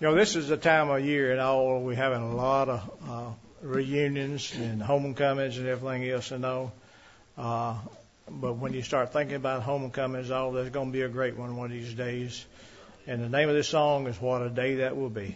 You know, this is the time of year and all we're having a lot of uh, reunions and homecomings and everything else and all. Uh, but when you start thinking about homecomings, all there's going to be a great one one of these days. And the name of this song is "What a Day That Will Be."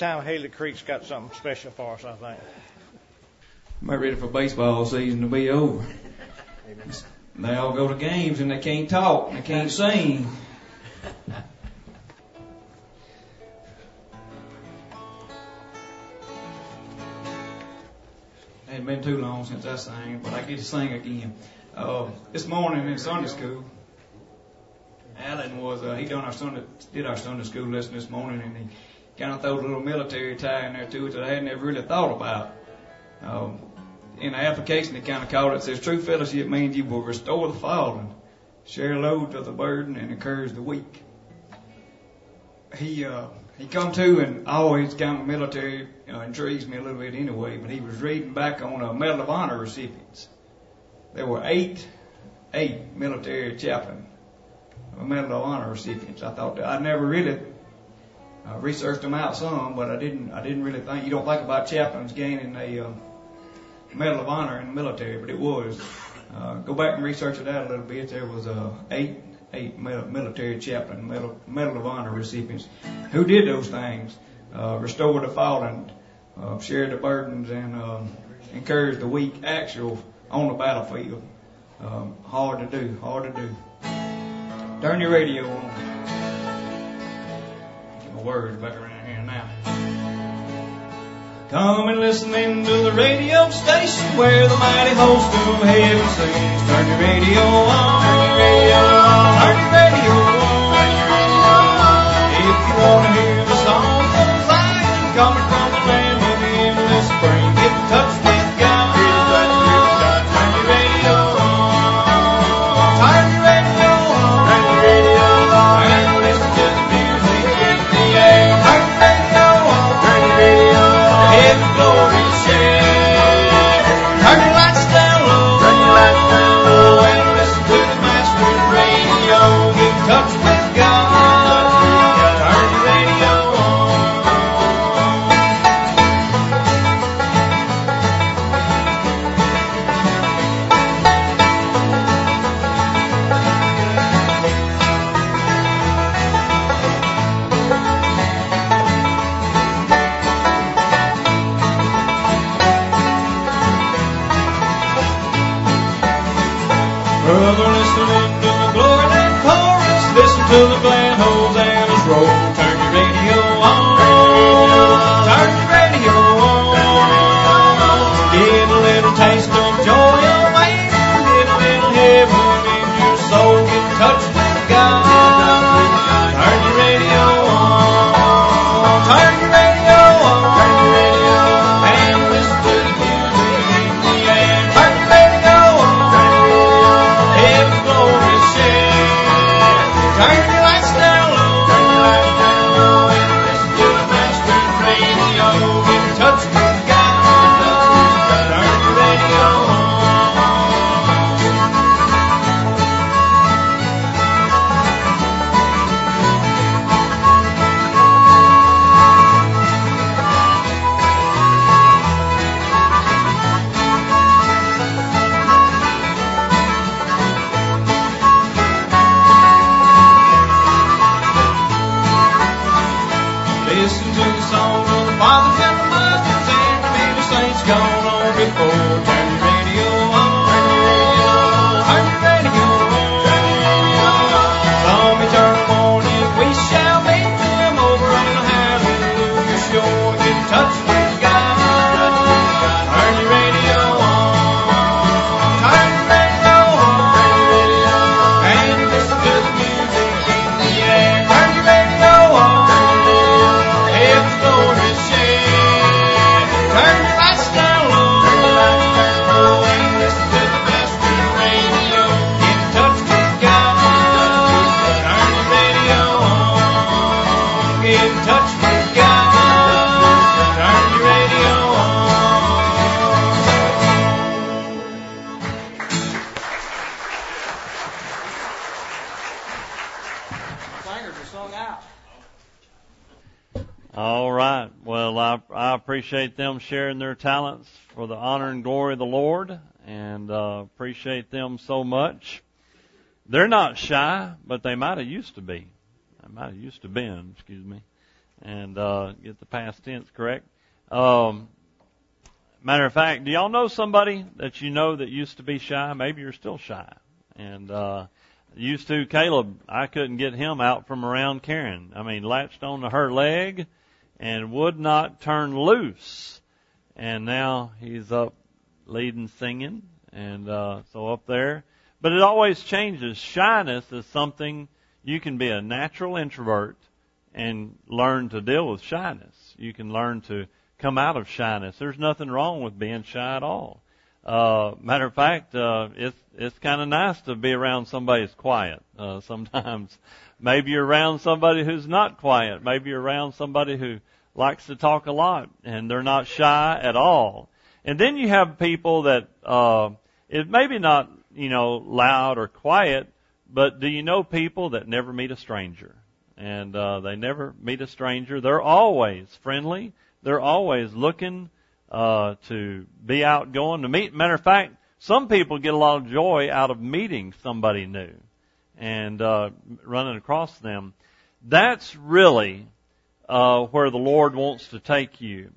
Time, Haley Creek's got something special for us, I think. I ready for baseball season to be over? They all go to games and they can't talk, they can't sing. It hadn't been too long since I sang, but I get to sing again. Uh, this morning in Sunday school, Alan was uh, he done our Sunday did our Sunday school lesson this morning, and he kind of throw a little military tie in there too that I hadn't ever really thought about. Um, in the application, they kind of called it, it says true fellowship means you will restore the fallen, share loads of the burden, and encourage the weak. He uh, he come to and always kind of military uh, intrigues me a little bit anyway. But he was reading back on a Medal of Honor recipients. There were eight eight military chaplain Medal of Honor recipients. I thought that I never really I researched them out some, but I didn't. I didn't really think. You don't think about chaplains gaining a uh, Medal of Honor in the military, but it was. Uh, go back and research it out a little bit. There was uh, eight eight military chaplain Medal, Medal of Honor recipients who did those things: uh, restore the fallen, uh, share the burdens, and uh, encourage the weak. Actual on the battlefield. Um, hard to do. Hard to do. Turn your radio on. My words back around here now. Come and listen in to the radio station where the mighty host of heaven sings. Turn your radio on. Turn your radio on. Turn your radio on. Turn your radio on. If you want to hear the song of Zion coming from the land of endless spring, get in touch them sharing their talents for the honor and glory of the Lord, and uh, appreciate them so much. They're not shy, but they might have used to be. They might have used to been, excuse me, and uh, get the past tense correct. Um, matter of fact, do y'all know somebody that you know that used to be shy? Maybe you're still shy, and uh, used to Caleb. I couldn't get him out from around Karen. I mean, latched onto her leg and would not turn loose. And now he's up leading singing and uh so up there. But it always changes. Shyness is something you can be a natural introvert and learn to deal with shyness. You can learn to come out of shyness. There's nothing wrong with being shy at all. Uh, matter of fact, uh, it's it's kind of nice to be around somebody who's quiet. Uh, sometimes, maybe you're around somebody who's not quiet. Maybe you're around somebody who likes to talk a lot and they're not shy at all. And then you have people that uh, it maybe not you know loud or quiet, but do you know people that never meet a stranger? And uh, they never meet a stranger. They're always friendly. They're always looking uh, to be outgoing, to meet. Matter of fact, some people get a lot of joy out of meeting somebody new and uh, running across them. That's really uh, where the Lord wants to take you.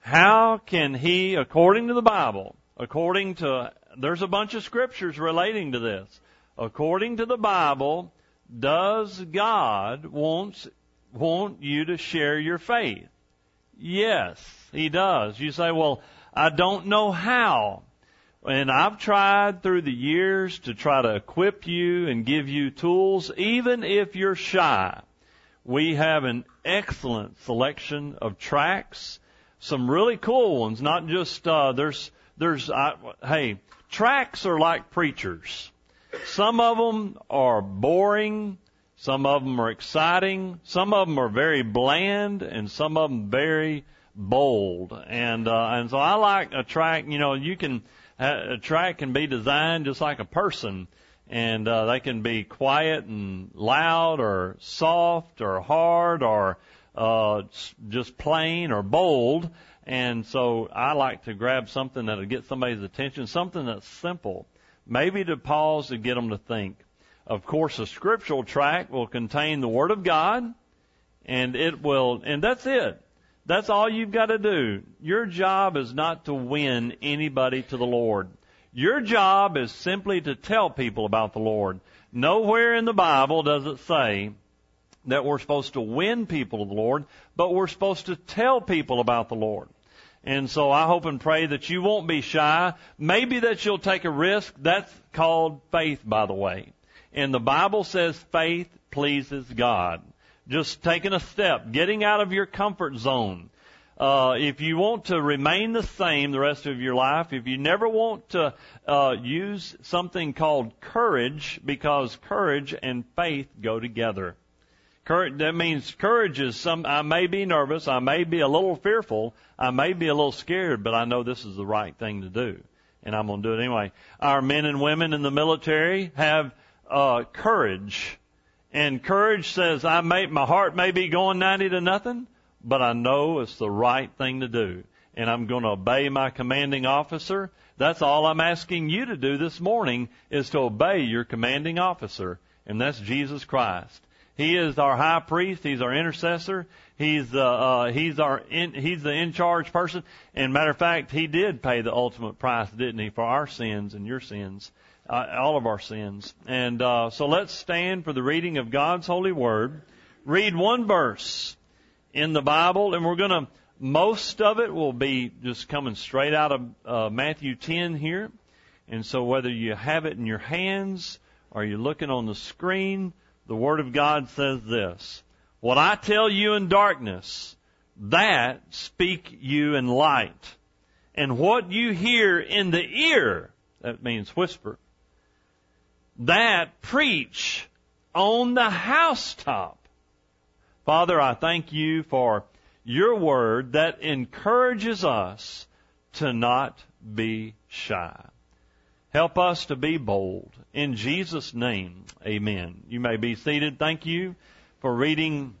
How can He, according to the Bible, according to there's a bunch of scriptures relating to this. According to the Bible, does God wants want you to share your faith? Yes, He does. You say, well, I don't know how. And I've tried through the years to try to equip you and give you tools, even if you're shy. We have an excellent selection of tracts, some really cool ones, not just, uh, there's, there's, uh, hey, tracts are like preachers. Some of them are boring, some of them are exciting, some of them are very bland, and some of them very bold. And, uh, and so I like a tract, you know, you can, a tract can be designed just like a person and uh, they can be quiet and loud or soft or hard or uh, just plain or bold. And so I like to grab something that'll get somebody's attention, something that's simple, maybe to pause to get them to think. Of course, a scriptural tract will contain the Word of God, and it will, and that's it. That's all you've got to do. Your job is not to win anybody to the Lord. Your job is simply to tell people about the Lord. Nowhere in the Bible does it say that we're supposed to win people to the Lord, but we're supposed to tell people about the Lord. And so I hope and pray that you won't be shy. Maybe that you'll take a risk. That's called faith, by the way. And the Bible says faith pleases God. Just taking a step, getting out of your comfort zone uh, if you want to remain the same the rest of your life, if you never want to uh, use something called courage, because courage and faith go together. Courage, that means courage is some, I may be nervous, I may be a little fearful, I may be a little scared, but I know this is the right thing to do. And I'm going to do it anyway. Our men and women in the military have uh, courage. And courage says, I may, my heart may be going 90 to nothing, but I know it's the right thing to do. And I'm going to obey my commanding officer. That's all I'm asking you to do this morning is to obey your commanding officer. And that's Jesus Christ. He is our high priest. He's our intercessor. He's uh, uh, he's our in, he's the in charge person. And matter of fact, he did pay the ultimate price, didn't he, for our sins and your sins, uh, all of our sins. And uh, so let's stand for the reading of God's holy word. Read one verse in the Bible, and we're going to, most of it will be just coming straight out of uh, Matthew 10 here. And so whether you have it in your hands or you're looking on the screen, the Word of God says this. What I tell you in darkness, that speak you in light. And what you hear in the ear, that means whisper, that preach on the housetop. Father, I thank you for your word that encourages us to not be shy. Help us to be bold. In Jesus' name, amen. You may be seated. Thank you for reading,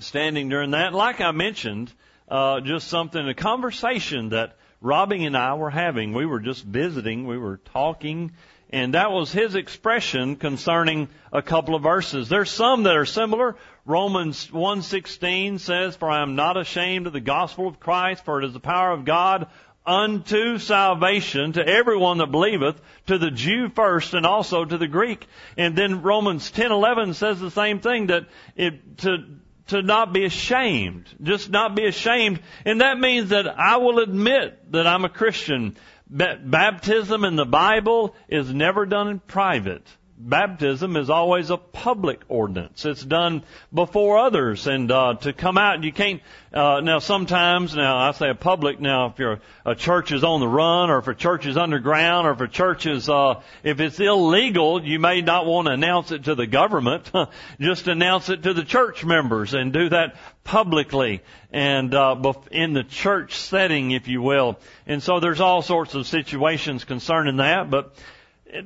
standing during that. Like I mentioned, uh, just something, a conversation that Robbie and I were having. We were just visiting, we were talking, and that was his expression concerning a couple of verses. There's some that are similar. Romans 1:16 says, "For I am not ashamed of the gospel of Christ, for it is the power of God unto salvation to everyone that believeth, to the Jew first and also to the Greek." And then Romans 10:11 says the same thing that it to to not be ashamed, just not be ashamed, and that means that I will admit that I'm a Christian. Baptism in the Bible is never done in private baptism is always a public ordinance. It's done before others, and uh, to come out, you can't. Uh, now, sometimes, now I say a public. Now, if your a church is on the run, or if a church is underground, or if a church is, uh, if it's illegal, you may not want to announce it to the government. Just announce it to the church members and do that publicly and uh, in the church setting, if you will. And so there's all sorts of situations concerning that, but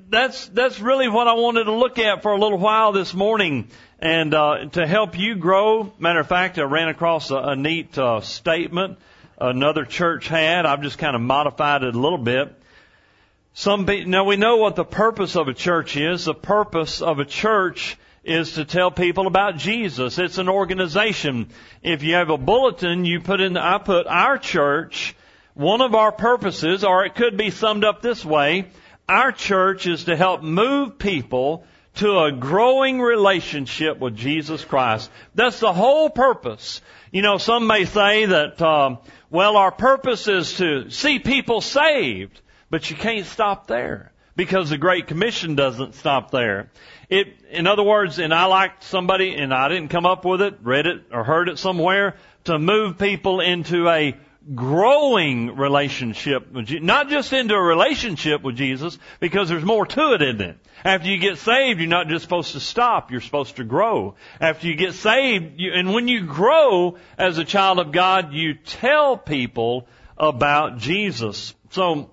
that's that's really what I wanted to look at for a little while this morning, and uh, to help you grow. Matter of fact, I ran across a, a neat uh, statement another church had. I've just kind of modified it a little bit. Some people, now we know what the purpose of a church is. The purpose of a church is to tell people about Jesus. It's an organization. If you have a bulletin, you put in, I put our church, one of our purposes, or it could be summed up this way, our church is to help move people to a growing relationship with Jesus Christ. That's the whole purpose. You know, some may say that, um, well, our purpose is to see people saved, but you can't stop there because the Great Commission doesn't stop there. It, in other words, and I liked somebody, and I didn't come up with it, read it or heard it somewhere, to move people into a growing relationship with Jesus, not just into a relationship with Jesus, because there's more to it, isn't it? After you get saved, you're not just supposed to stop, you're supposed to grow. After you get saved, you, and when you grow as a child of God, you tell people about Jesus. So,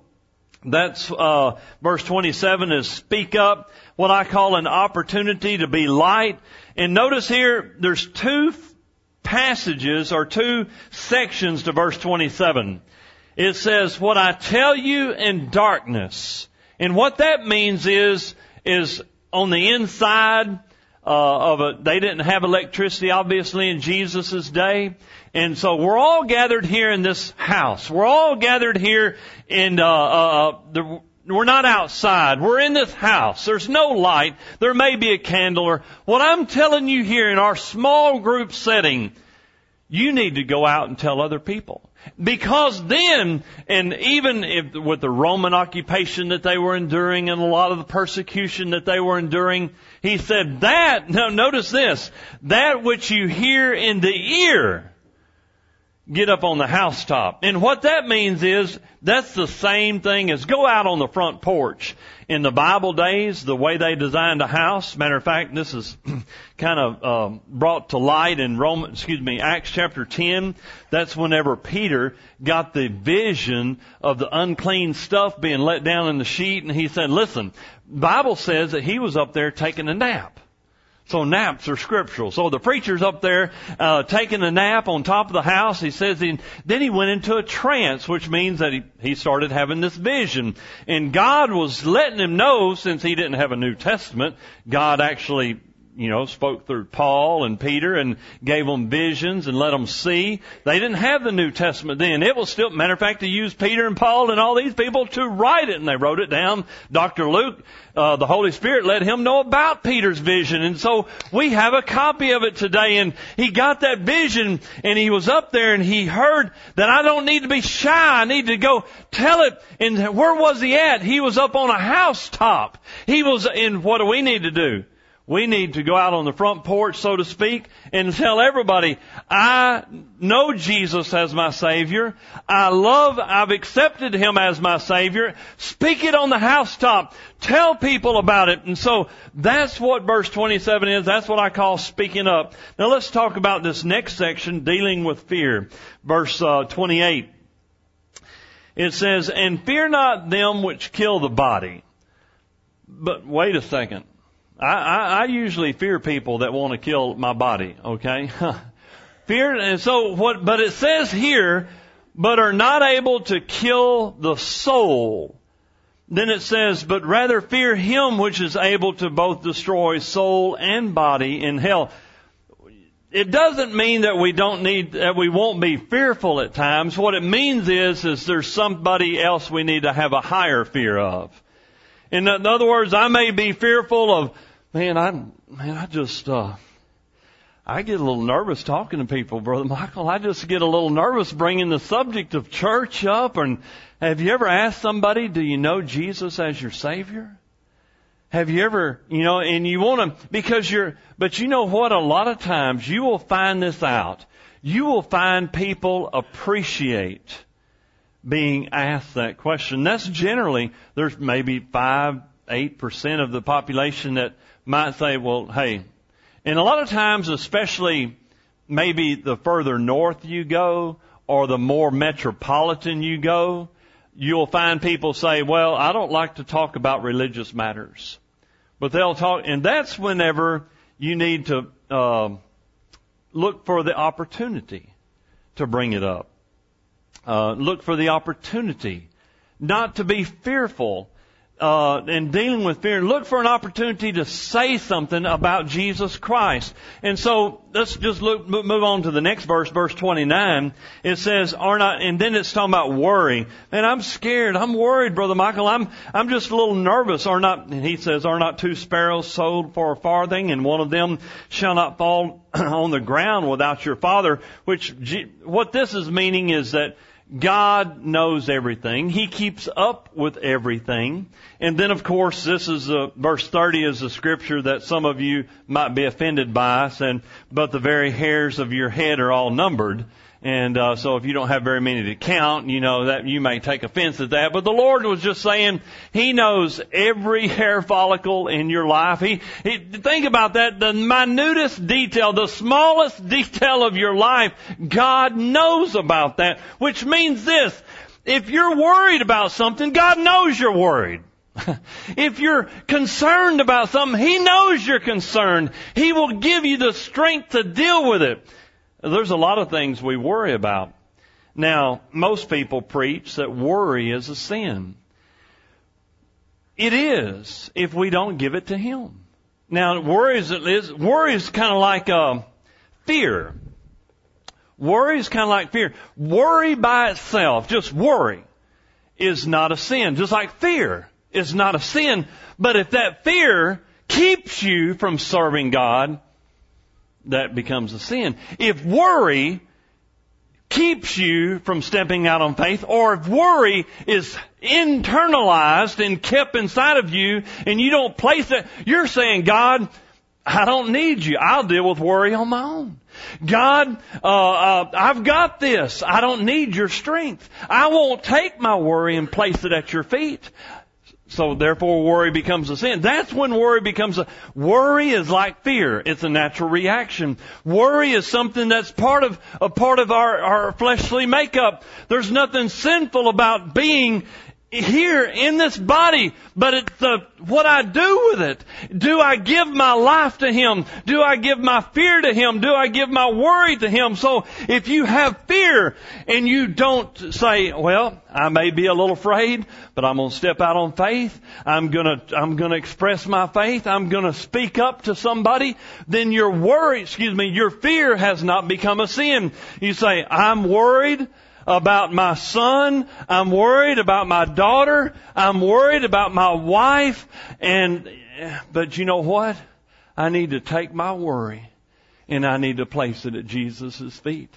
that's uh, verse 27 is speak up, what I call an opportunity to be light. And notice here, there's two passages or two sections to verse 27. It says, what I tell you in darkness. And what that means is, is on the inside, uh, of a, they didn't have electricity obviously in Jesus' day. And so we're all gathered here in this house. We're all gathered here in, uh, uh, uh the, we're not outside. We're in this house. There's no light. There may be a candle or what I'm telling you here in our small group setting, you need to go out and tell other people. Because then, and even if, with the Roman occupation that they were enduring and a lot of the persecution that they were enduring, he said that, now notice this, that which you hear in the ear, get up on the housetop. And what that means is that's the same thing as go out on the front porch. In the Bible days, the way they designed a house, matter of fact, this is kind of um, brought to light in Roman, excuse me, Acts chapter 10. That's whenever Peter got the vision of the unclean stuff being let down in the sheet, and he said, "Listen, Bible says that he was up there taking a nap." So naps are scriptural. So the preacher's up there uh, taking a nap on top of the house. He says he, then he went into a trance, which means that he, he started having this vision. And God was letting him know, since he didn't have a New Testament, God actually you know, spoke through Paul and Peter and gave them visions and let them see. They didn't have the New Testament then. It was still, matter of fact, they used Peter and Paul and all these people to write it and they wrote it down. Dr. Luke, uh, the Holy Spirit let him know about Peter's vision and so we have a copy of it today and he got that vision and he was up there and he heard that I don't need to be shy. I need to go tell it. And where was he at? He was up on a housetop. He was in, what do we need to do? We need to go out on the front porch, so to speak, and tell everybody, I know Jesus as my Savior. I love, I've accepted Him as my Savior. Speak it on the housetop. Tell people about it. And so that's what verse 27 is. That's what I call speaking up. Now let's talk about this next section, dealing with fear. Verse uh, 28. It says, And fear not them which kill the body. But wait a second. I, I, I usually fear people that want to kill my body, okay? fear, and so what, but it says here, but are not able to kill the soul. Then it says, but rather fear him which is able to both destroy soul and body in hell. It doesn't mean that we don't need, that we won't be fearful at times. What it means is, is there's somebody else we need to have a higher fear of. In other words, I may be fearful of man, I man, I just uh, I get a little nervous talking to people, brother Michael. I just get a little nervous bringing the subject of church up. And have you ever asked somebody, "Do you know Jesus as your Savior?" Have you ever, you know, and you want to, because you're, but you know what? A lot of times you will find this out. You will find people appreciate being asked that question. That's generally, there's maybe five, eight percent of the population that might say, well, hey, and a lot of times, especially maybe the further north you go or the more metropolitan you go, you'll find people say, well, I don't like to talk about religious matters. But they'll talk, and that's whenever you need to uh, look for the opportunity to bring it up. Uh, look for the opportunity not to be fearful uh, in dealing with fear, look for an opportunity to say something about Jesus Christ. And so let's just look, move on to the next verse, verse 29. It says, "Are not," and then it's talking about worry. And I'm scared. I'm worried, brother Michael. I'm I'm just a little nervous. Are not? And he says, "Are not two sparrows sold for a farthing, and one of them shall not fall on the ground without your Father?" Which what this is meaning is that God knows everything. He keeps up with everything. And then of course this is a, verse 30 is a scripture that some of you might be offended by, and but the very hairs of your head are all numbered. And uh, so if you don't have very many to count, you know that you may take offense at that. But the Lord was just saying He knows every hair follicle in your life. He, he think about that. The minutest detail, the smallest detail of your life, God knows about that. Which means this: if you're worried about something, God knows you're worried. if you're concerned about something, He knows you're concerned. He will give you the strength to deal with it. There's a lot of things we worry about. Now, most people preach that worry is a sin. It is if we don't give it to Him. Now, worry is, worry is kind of like uh, fear. Worry is kind of like fear. Worry by itself, just worry, is not a sin. Just like fear is not a sin. But if that fear keeps you from serving God, that becomes a sin. If worry keeps you from stepping out on faith, or if worry is internalized and kept inside of you and you don't place it, you're saying, God, I don't need you. I'll deal with worry on my own. God, uh, uh, I've got this. I don't need your strength. I won't take my worry and place it at your feet. So therefore worry becomes a sin. That's when worry becomes a, worry is like fear. It's a natural reaction. Worry is something that's part of, a part of our, our fleshly makeup. There's nothing sinful about being here in this body, but it's the, what I do with it. Do I give my life to Him? Do I give my fear to Him? Do I give my worry to Him? So if you have fear and you don't say, well, I may be a little afraid, but I'm going to step out on faith. I'm going to, I'm going to express my faith. I'm going to speak up to somebody. Then your worry, excuse me, your fear has not become a sin. You say, I'm worried about my son. I'm worried about my daughter. I'm worried about my wife. And, but you know what? I need to take my worry and I need to place it at Jesus' feet.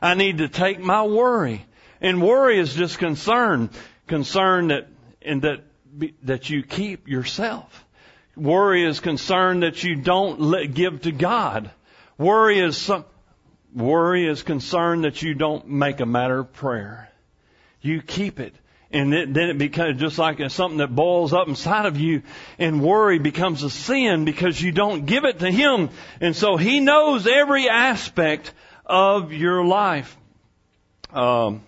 I need to take my worry. And worry is just concern. Concern that, and that, that you keep yourself. Worry is concern that you don't let, give to God. Worry is some, Worry is concern that you don't make a matter of prayer. You keep it. And it, then it becomes just like something that boils up inside of you and worry becomes a sin because you don't give it to Him. And so He knows every aspect of your life. Um,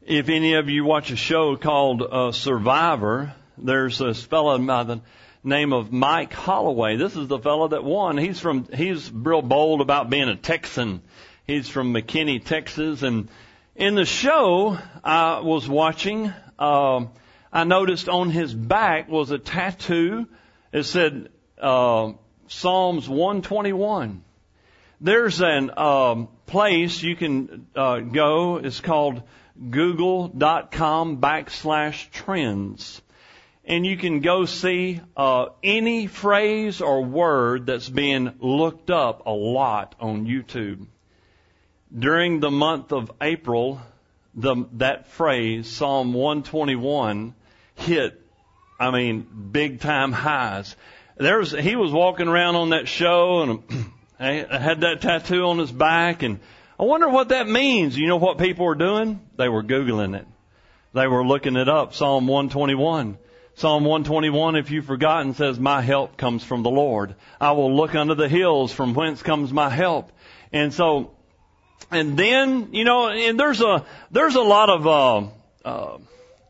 if any of you watch a show called uh, Survivor, there's this fellow by the name of Mike Holloway. This is the fellow that won. He's from, he's real bold about being a Texan. He's from McKinney, Texas. And in the show I was watching, uh, I noticed on his back was a tattoo. It said, uh, Psalms 121. There's an, um, place you can, uh, go. It's called google.com backslash trends and you can go see uh, any phrase or word that's being looked up a lot on YouTube. During the month of April, the, that phrase, Psalm 121, hit, I mean, big time highs. There was, he was walking around on that show and had that tattoo on his back and I wonder what that means. You know what people were doing? They were Googling it. They were looking it up, Psalm 121. Psalm 121, if you've forgotten, says, My help comes from the Lord. I will look unto the hills from whence comes my help. And so, and then, you know, and there's a, there's a lot of, uh, uh,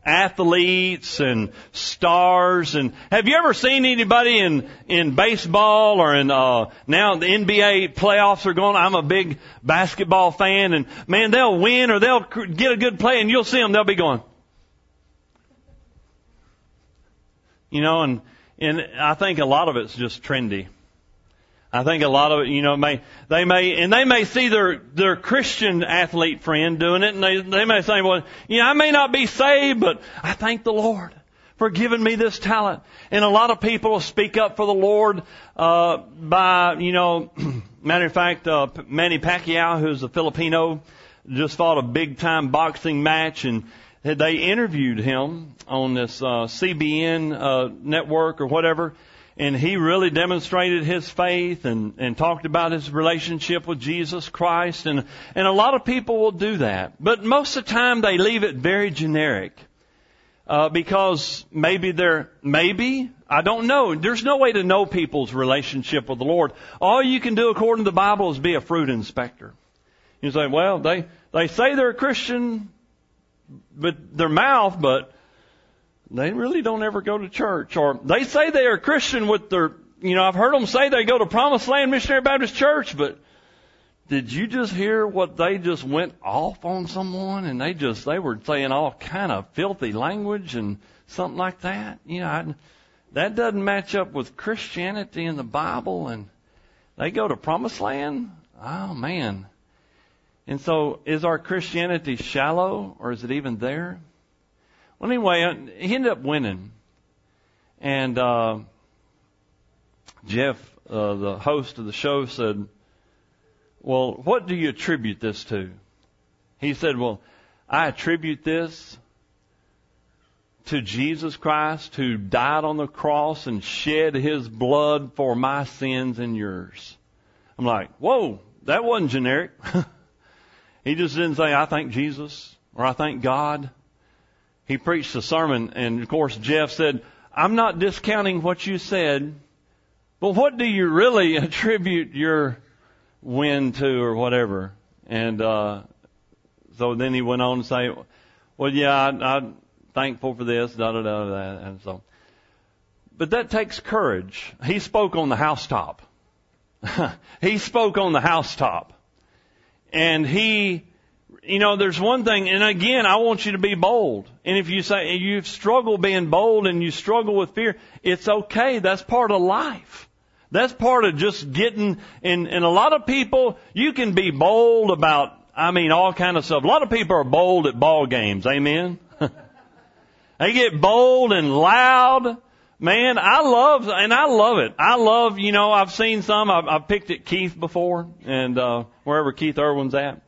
athletes and stars and have you ever seen anybody in in baseball or in uh now the NBA playoffs are going I'm a big basketball fan and man they'll win or they'll get a good play and you'll see them they'll be going You know, and, and I think a lot of it's just trendy. I think a lot of it, you know, may, they may, and they may see their, their Christian athlete friend doing it and they, they may say, well, you know, I may not be saved, but I thank the Lord for giving me this talent. And a lot of people speak up for the Lord, uh, by, you know, matter of fact, uh, Manny Pacquiao, who's a Filipino, just fought a big time boxing match and they interviewed him on this, uh, CBN, uh, network or whatever and he really demonstrated his faith and, and talked about his relationship with Jesus Christ and, and a lot of people will do that. But most of the time they leave it very generic. Uh, because maybe they're, maybe, I don't know. There's no way to know people's relationship with the Lord. All you can do according to the Bible is be a fruit inspector. You say, well, they, they say they're a Christian, but their mouth, but they really don't ever go to church. Or they say they are Christian with their, you know, I've heard them say they go to Promised Land Missionary Baptist Church, but did you just hear what they just went off on someone and they just, they were saying all kind of filthy language and something like that? You know, I, that doesn't match up with Christianity in the Bible and they go to Promised Land? Oh man. And so is our Christianity shallow or is it even there? Well, anyway, he ended up winning. And uh, Jeff, uh, the host of the show, said, Well, what do you attribute this to? He said, Well, I attribute this to Jesus Christ who died on the cross and shed his blood for my sins and yours. I'm like, Whoa, that wasn't generic. he just didn't say, I thank Jesus or I thank God he preached a sermon, and of course, Jeff said, I'm not discounting what you said, but what do you really attribute your win to or whatever? And, uh, so then he went on to say, well, yeah, I, I'm thankful for this, da da da da, and so. But that takes courage. He spoke on the housetop. he spoke on the housetop. And he you know, there's one thing, and again, I want you to be bold. And if you say you struggle being bold and you struggle with fear, it's okay. That's part of life. That's part of just getting, and, and a lot of people, you can be bold about, I mean, all kind of stuff. A lot of people are bold at ball games. Amen. they get bold and loud. Man, I love, and I love it. I love, you know, I've seen some, I've, I've picked at Keith before, and, uh, wherever Keith Irwin's at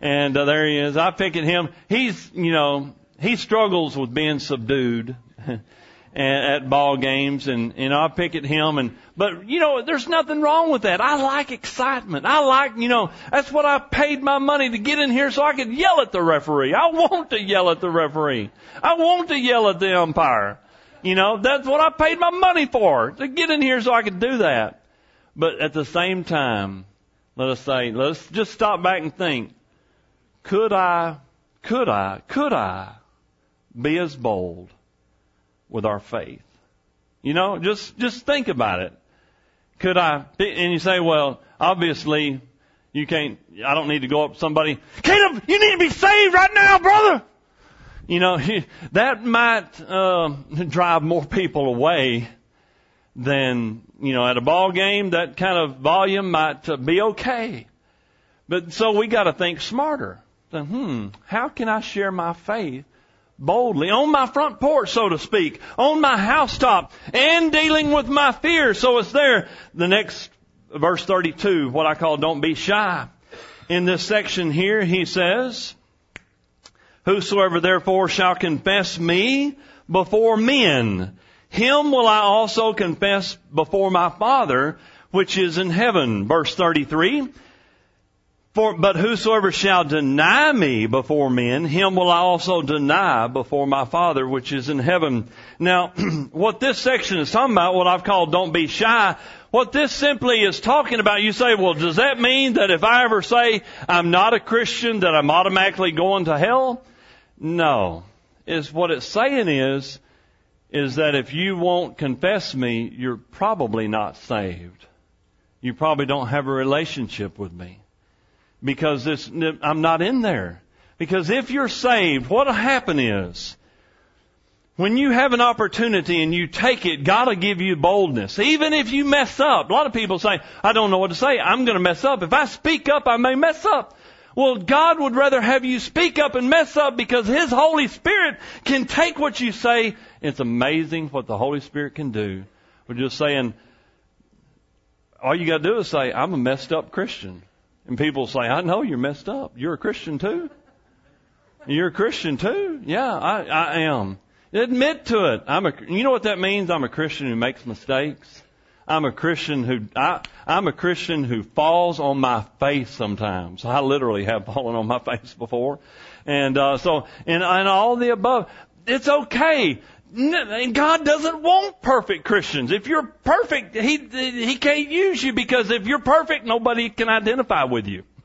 and uh, there he is. I pick at him. He's, you know, he struggles with being subdued at ball games, and and I pick at him. And but you know, there's nothing wrong with that. I like excitement. I like, you know, that's what I paid my money to get in here so I could yell at the referee. I want to yell at the referee. I want to yell at the umpire. You know, that's what I paid my money for to get in here so I could do that. But at the same time, let us say, let's just stop back and think could I, could I, could I be as bold with our faith? You know, just, just think about it. Could I, and you say, well, obviously, you can't, I don't need to go up to somebody, Caleb, you need to be saved right now, brother! You know, that might, uh, drive more people away than, you know, at a ball game, that kind of volume might uh, be okay. But so we gotta think smarter hmm, how can I share my faith boldly on my front porch, so to speak, on my housetop, and dealing with my fear. So it's there. The next verse 32, what I call don't be shy. In this section here, he says, Whosoever therefore shall confess me before men, him will I also confess before my Father, which is in heaven. Verse 33, for, but whosoever shall deny me before men, him will I also deny before my Father which is in heaven. Now, what this section is talking about, what I've called don't be shy, what this simply is talking about, you say, well, does that mean that if I ever say I'm not a Christian, that I'm automatically going to hell? No. Is what it's saying is, is that if you won't confess me, you're probably not saved. You probably don't have a relationship with me because this, I'm not in there. Because if you're saved, what'll happen is, when you have an opportunity and you take it, God will give you boldness. Even if you mess up. A lot of people say, I don't know what to say. I'm going to mess up. If I speak up, I may mess up. Well, God would rather have you speak up and mess up because His Holy Spirit can take what you say. It's amazing what the Holy Spirit can do. We're just saying, all you gotta do is say, I'm a messed up Christian. And people say, I know you're messed up. You're a Christian too. You're a Christian too? Yeah, I, I am. Admit to it. I'm a, you know what that means? I'm a Christian who makes mistakes. I'm a Christian who, I, I'm a Christian who falls on my face sometimes. I literally have fallen on my face before. And, uh, so, and, and all the above, it's okay. And God doesn't want perfect Christians. If you're perfect, He, He can't use you because if you're perfect, nobody can identify with you.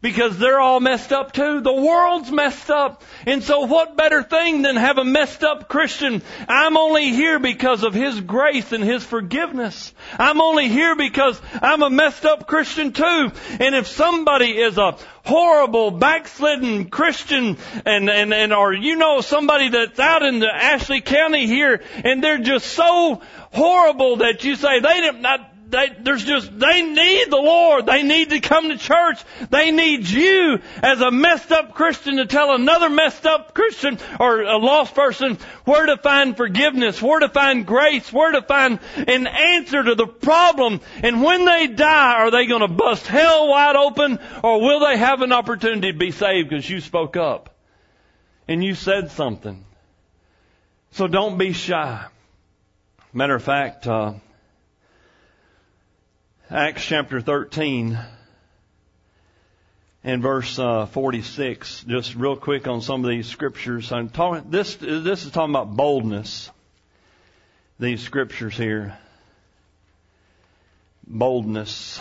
Because they're all messed up too. The world's messed up. And so what better thing than have a messed up Christian? I'm only here because of His grace and His forgiveness. I'm only here because I'm a messed up Christian too. And if somebody is a horrible backslidden Christian and, and, and, or you know somebody that's out in the Ashley County here and they're just so horrible that you say they didn't, not, they, there's just, they need the Lord. They need to come to church. They need you as a messed up Christian to tell another messed up Christian or a lost person where to find forgiveness, where to find grace, where to find an answer to the problem. And when they die, are they going to bust hell wide open or will they have an opportunity to be saved because you spoke up and you said something? So don't be shy. Matter of fact, uh, Acts chapter 13 and verse uh, 46. Just real quick on some of these scriptures. I'm talking. This this is talking about boldness. These scriptures here. Boldness.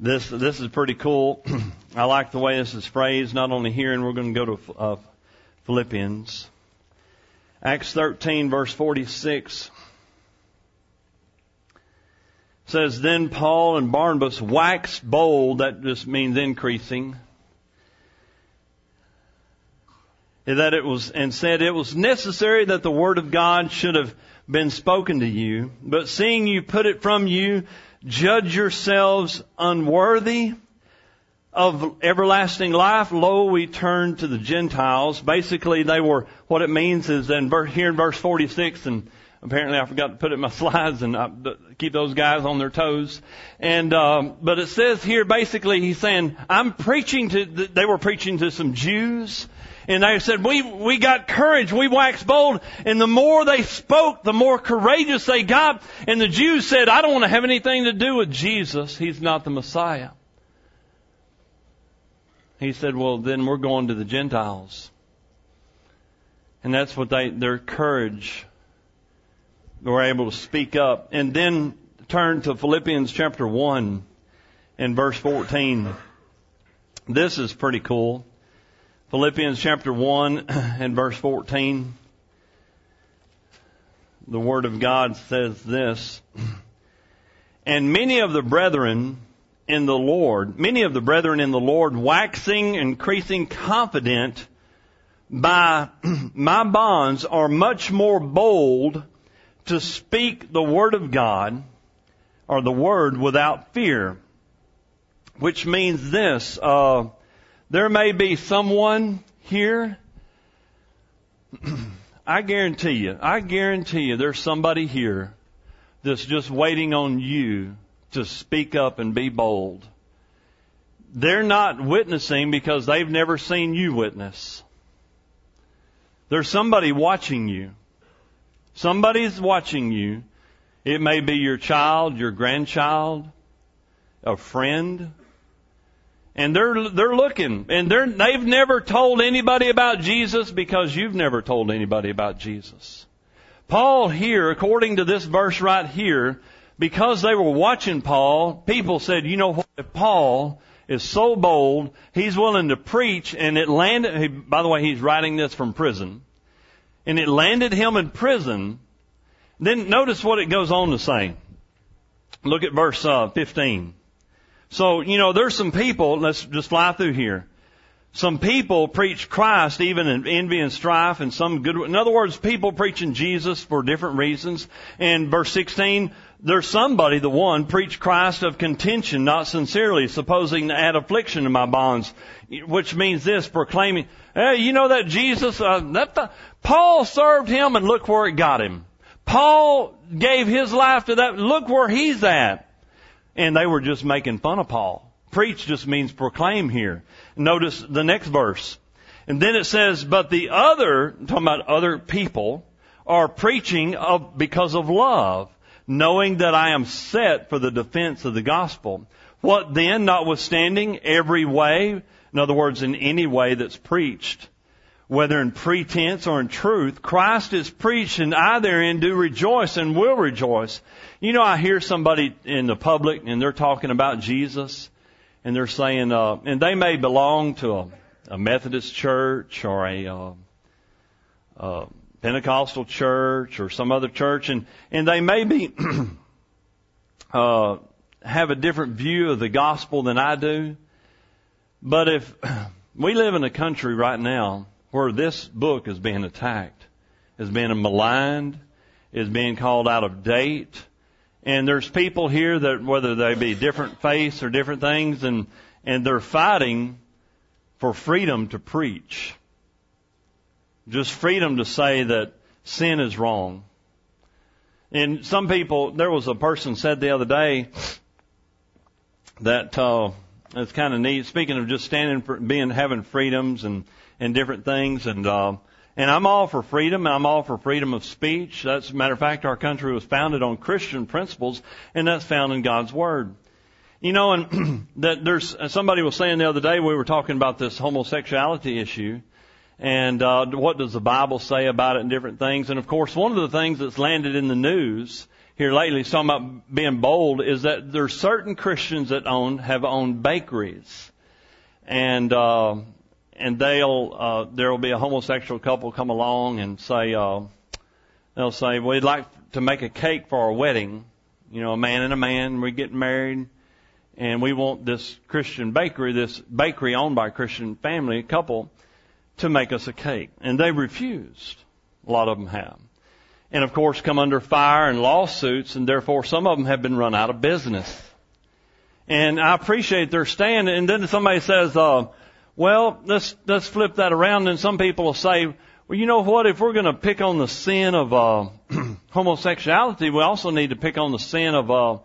This this is pretty cool. I like the way this is phrased. Not only here, and we're going to go to uh, Philippians. Acts 13 verse 46 says, Then Paul and Barnabas waxed bold, that just means increasing, that it was, and said it was necessary that the word of God should have been spoken to you, but seeing you put it from you, judge yourselves unworthy of everlasting life. Lo, we turn to the Gentiles. Basically, they were, what it means is in, here in verse 46 and Apparently, I forgot to put it in my slides and I, keep those guys on their toes. And um, but it says here, basically, he's saying, "I'm preaching to." They were preaching to some Jews, and they said, "We we got courage, we waxed bold." And the more they spoke, the more courageous they got. And the Jews said, "I don't want to have anything to do with Jesus. He's not the Messiah." He said, "Well, then we're going to the Gentiles." And that's what they, their courage were able to speak up. And then turn to Philippians chapter 1 and verse 14. This is pretty cool. Philippians chapter 1 and verse 14. The Word of God says this. And many of the brethren in the Lord, many of the brethren in the Lord waxing, increasing confident by my bonds are much more bold to speak the Word of God or the Word without fear. Which means this, uh, there may be someone here, I guarantee you, I guarantee you there's somebody here that's just waiting on you to speak up and be bold. They're not witnessing because they've never seen you witness. There's somebody watching you. Somebody's watching you. It may be your child, your grandchild, a friend. And they're, they're looking and they're, they've never told anybody about Jesus because you've never told anybody about Jesus. Paul here, according to this verse right here, because they were watching Paul, people said, you know what, if Paul is so bold, he's willing to preach and it landed, by the way, he's writing this from prison and it landed him in prison, then notice what it goes on to say. Look at verse uh, 15. So, you know, there's some people, let's just fly through here. some people preach Christ even in envy and strife and some good, in other words, people preaching Jesus for different reasons. And verse 16, there's somebody, the one, preach Christ of contention, not sincerely, supposing to add affliction to my bonds, which means this, proclaiming, hey, you know that Jesus, uh, that the, Paul served him and look where it got him. Paul gave his life to that, look where he's at. And they were just making fun of Paul. Preach just means proclaim here. Notice the next verse. And then it says, but the other, talking about other people, are preaching of, because of love, knowing that I am set for the defense of the gospel. What then, notwithstanding every way, in other words, in any way that's preached, whether in pretense or in truth, Christ is preached and I therein do rejoice and will rejoice. You know, I hear somebody in the public and they're talking about Jesus and they're saying, uh, and they may belong to a, a Methodist church or a uh, uh, Pentecostal church or some other church, and and they may be uh, have a different view of the gospel than I do. But if we live in a country right now where this book is being attacked, is being maligned, is being called out of date, and there's people here that whether they be different faiths or different things and, and they're fighting for freedom to preach. Just freedom to say that sin is wrong. And some people, there was a person said the other day that, uh, it's kind of neat. Speaking of just standing for being, having freedoms and, and different things and, uh, and I'm all for freedom. I'm all for freedom of speech. That's a matter of fact, our country was founded on Christian principles, and that's found in God's Word. You know, and that there's somebody was saying the other day we were talking about this homosexuality issue, and uh, what does the Bible say about it and different things. And of course, one of the things that's landed in the news here lately, talking about being bold, is that there's certain Christians that own have owned bakeries, and uh, and they'll uh, there will be a homosexual couple come along and say uh, they'll say we'd like to make a cake for our wedding, you know, a man and a man, we're getting married, and we want this Christian bakery, this bakery owned by a Christian family, couple, to make us a cake, and they refused. A lot of them have. And of course come under fire and lawsuits and therefore some of them have been run out of business. And I appreciate their stand and then somebody says, uh, well, let's let's flip that around. And some people will say, well, you know what? If we're going to pick on the sin of uh, homosexuality, we also need to pick on the sin of uh,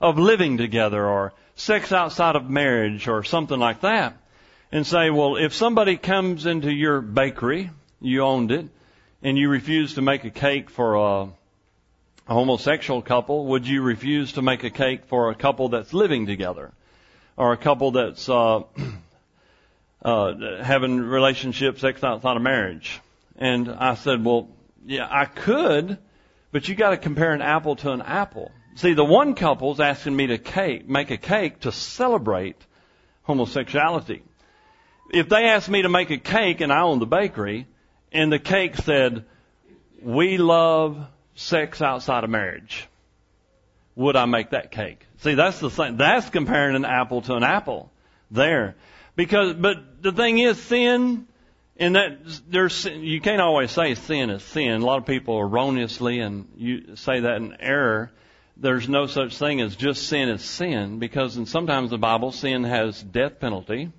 of living together or sex outside of marriage or something like that. And say, well, if somebody comes into your bakery, you owned it, and you refuse to make a cake for a, a homosexual couple, would you refuse to make a cake for a couple that's living together, or a couple that's uh, uh, having relationships sex outside of marriage. And I said, well, yeah, I could, but you got to compare an apple to an apple. See, the one couple's asking me to cake, make a cake to celebrate homosexuality. If they asked me to make a cake and I own the bakery, and the cake said, "We love sex outside of marriage," would I make that cake? See, that's the thing. That's comparing an apple to an apple. There. Because, but the thing is, sin, and that there's, you can't always say sin is sin. A lot of people erroneously, and you say that in error. There's no such thing as just sin is sin, because in sometimes the Bible, sin has death penalty.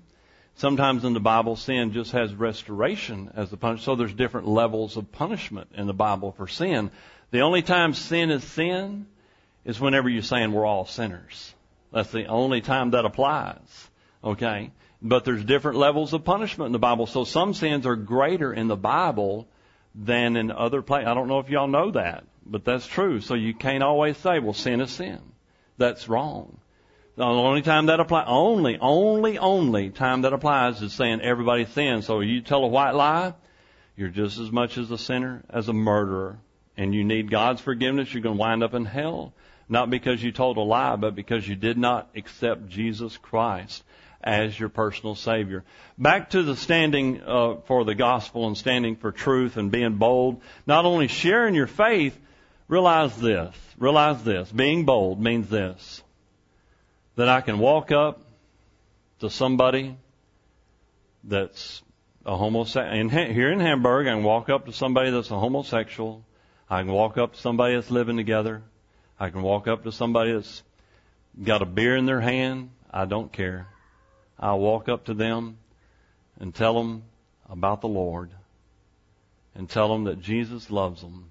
Sometimes in the Bible, sin just has restoration as the punishment. So there's different levels of punishment in the Bible for sin. The only time sin is sin is whenever you're saying we're all sinners. That's the only time that applies. Okay? But there's different levels of punishment in the Bible. So some sins are greater in the Bible than in other places. I don't know if y'all know that, but that's true. So you can't always say, well, sin is sin. That's wrong. The only time that applies, only, only, only time that applies is saying everybody sins. So you tell a white lie, you're just as much as a sinner as a murderer. And you need God's forgiveness, you're going to wind up in hell. Not because you told a lie, but because you did not accept Jesus Christ as your personal Savior. Back to the standing uh, for the gospel and standing for truth and being bold. Not only sharing your faith, realize this. Realize this. Being bold means this. That I can walk up to somebody that's a homosexual. Here in Hamburg, I can walk up to somebody that's a homosexual. I can walk up to somebody that's living together. I can walk up to somebody that's got a beer in their hand. I don't care. I'll walk up to them and tell them about the Lord and tell them that Jesus loves them.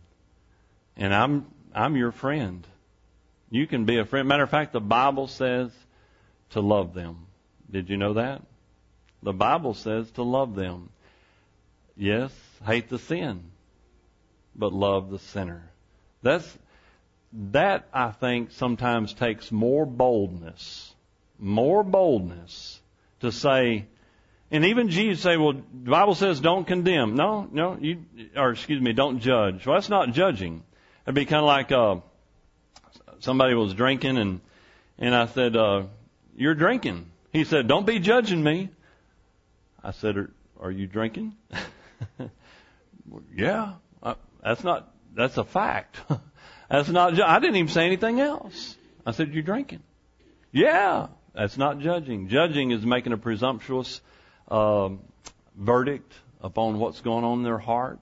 And I'm, I'm your friend. You can be a friend. Matter of fact, the Bible says to love them. Did you know that? The Bible says to love them. Yes, hate the sin, but love the sinner. That's, that I think sometimes takes more boldness, more boldness to say, and even Jesus say, well, the Bible says don't condemn. No, no, you, or excuse me, don't judge. Well, that's not judging. It'd be kind of like, uh, somebody was drinking and, and I said, uh, you're drinking. He said, don't be judging me. I said, are, are you drinking? yeah, uh, that's not, that's a fact. that's not, I didn't even say anything else. I said, "You're drinking? Yeah, that's not judging. Judging is making a presumptuous um, verdict upon what's going on in their heart,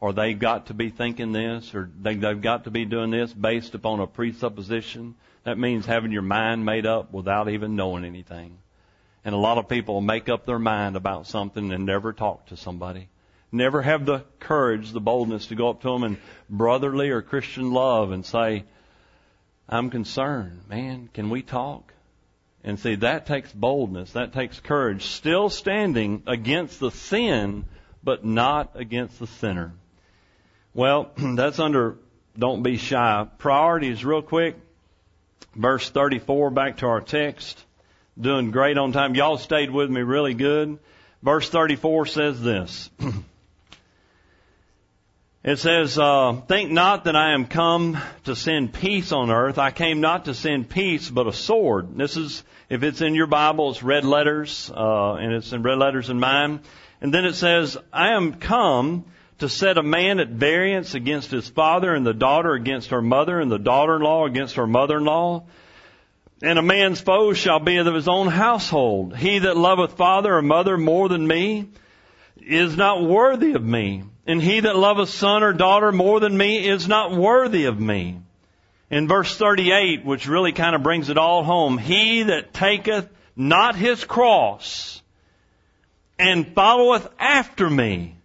or they've got to be thinking this, or they, they've got to be doing this based upon a presupposition. That means having your mind made up without even knowing anything. And a lot of people make up their mind about something and never talk to somebody. Never have the courage, the boldness to go up to them in brotherly or Christian love and say, I'm concerned. Man, can we talk? And see, that takes boldness. That takes courage. Still standing against the sin, but not against the sinner. Well, that's under don't be shy. Priorities, real quick. Verse 34, back to our text. Doing great on time. Y'all stayed with me really good. Verse 34 says this. It says, uh, think not that I am come to send peace on earth. I came not to send peace, but a sword. This is, if it's in your Bible, it's red letters, uh, and it's in red letters in mine. And then it says, I am come to set a man at variance against his father, and the daughter against her mother, and the daughter-in-law against her mother-in-law. And a man's foe shall be of his own household. He that loveth father or mother more than me is not worthy of me. And he that loveth son or daughter more than me is not worthy of me. In verse 38, which really kind of brings it all home, he that taketh not his cross and followeth after me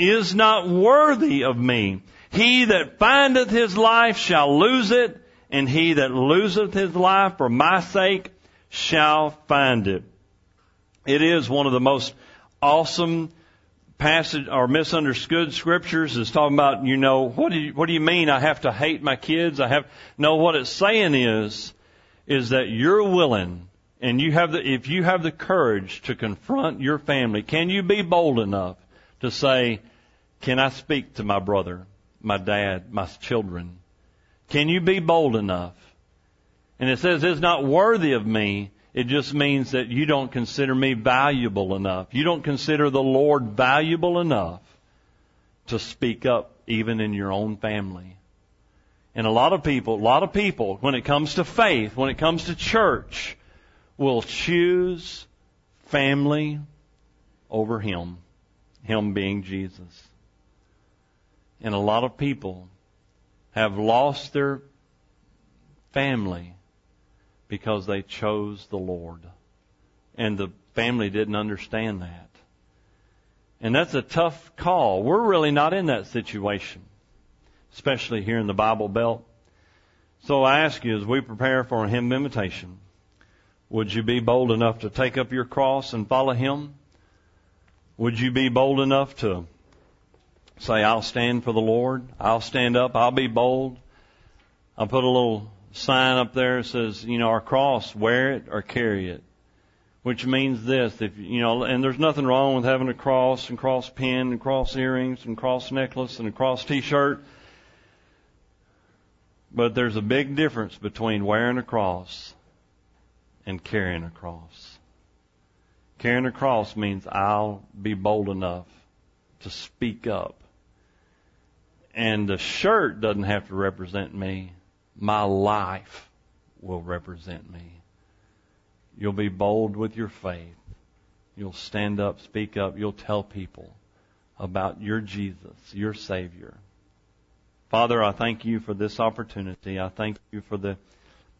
is not worthy of me. He that findeth his life shall lose it, and he that loseth his life for my sake shall find it. It is one of the most awesome passage or misunderstood scriptures is talking about, you know, what do you, what do you mean I have to hate my kids? I have, no, what it's saying is, is that you're willing and you have the, if you have the courage to confront your family, can you be bold enough to say, can I speak to my brother, my dad, my children? Can you be bold enough? And it says it's not worthy of me it just means that you don't consider me valuable enough. You don't consider the Lord valuable enough to speak up even in your own family. And a lot of people, a lot of people, when it comes to faith, when it comes to church, will choose family over Him. Him being Jesus. And a lot of people have lost their family because they chose the Lord. And the family didn't understand that. And that's a tough call. We're really not in that situation, especially here in the Bible Belt. So I ask you, as we prepare for a hymn invitation, would you be bold enough to take up your cross and follow Him? Would you be bold enough to say, I'll stand for the Lord. I'll stand up. I'll be bold. I'll put a little sign up there that says, you know, our cross, wear it or carry it. Which means this, if, you know, and there's nothing wrong with having a cross and cross pin and cross earrings and cross necklace and a cross t-shirt. But there's a big difference between wearing a cross and carrying a cross. Carrying a cross means I'll be bold enough to speak up. And the shirt doesn't have to represent me my life will represent me. You'll be bold with your faith. You'll stand up, speak up, you'll tell people about your Jesus, your Savior. Father, I thank you for this opportunity. I thank you for the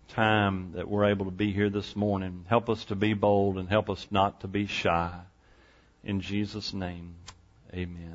time that we're able to be here this morning. Help us to be bold and help us not to be shy. In Jesus' name, amen.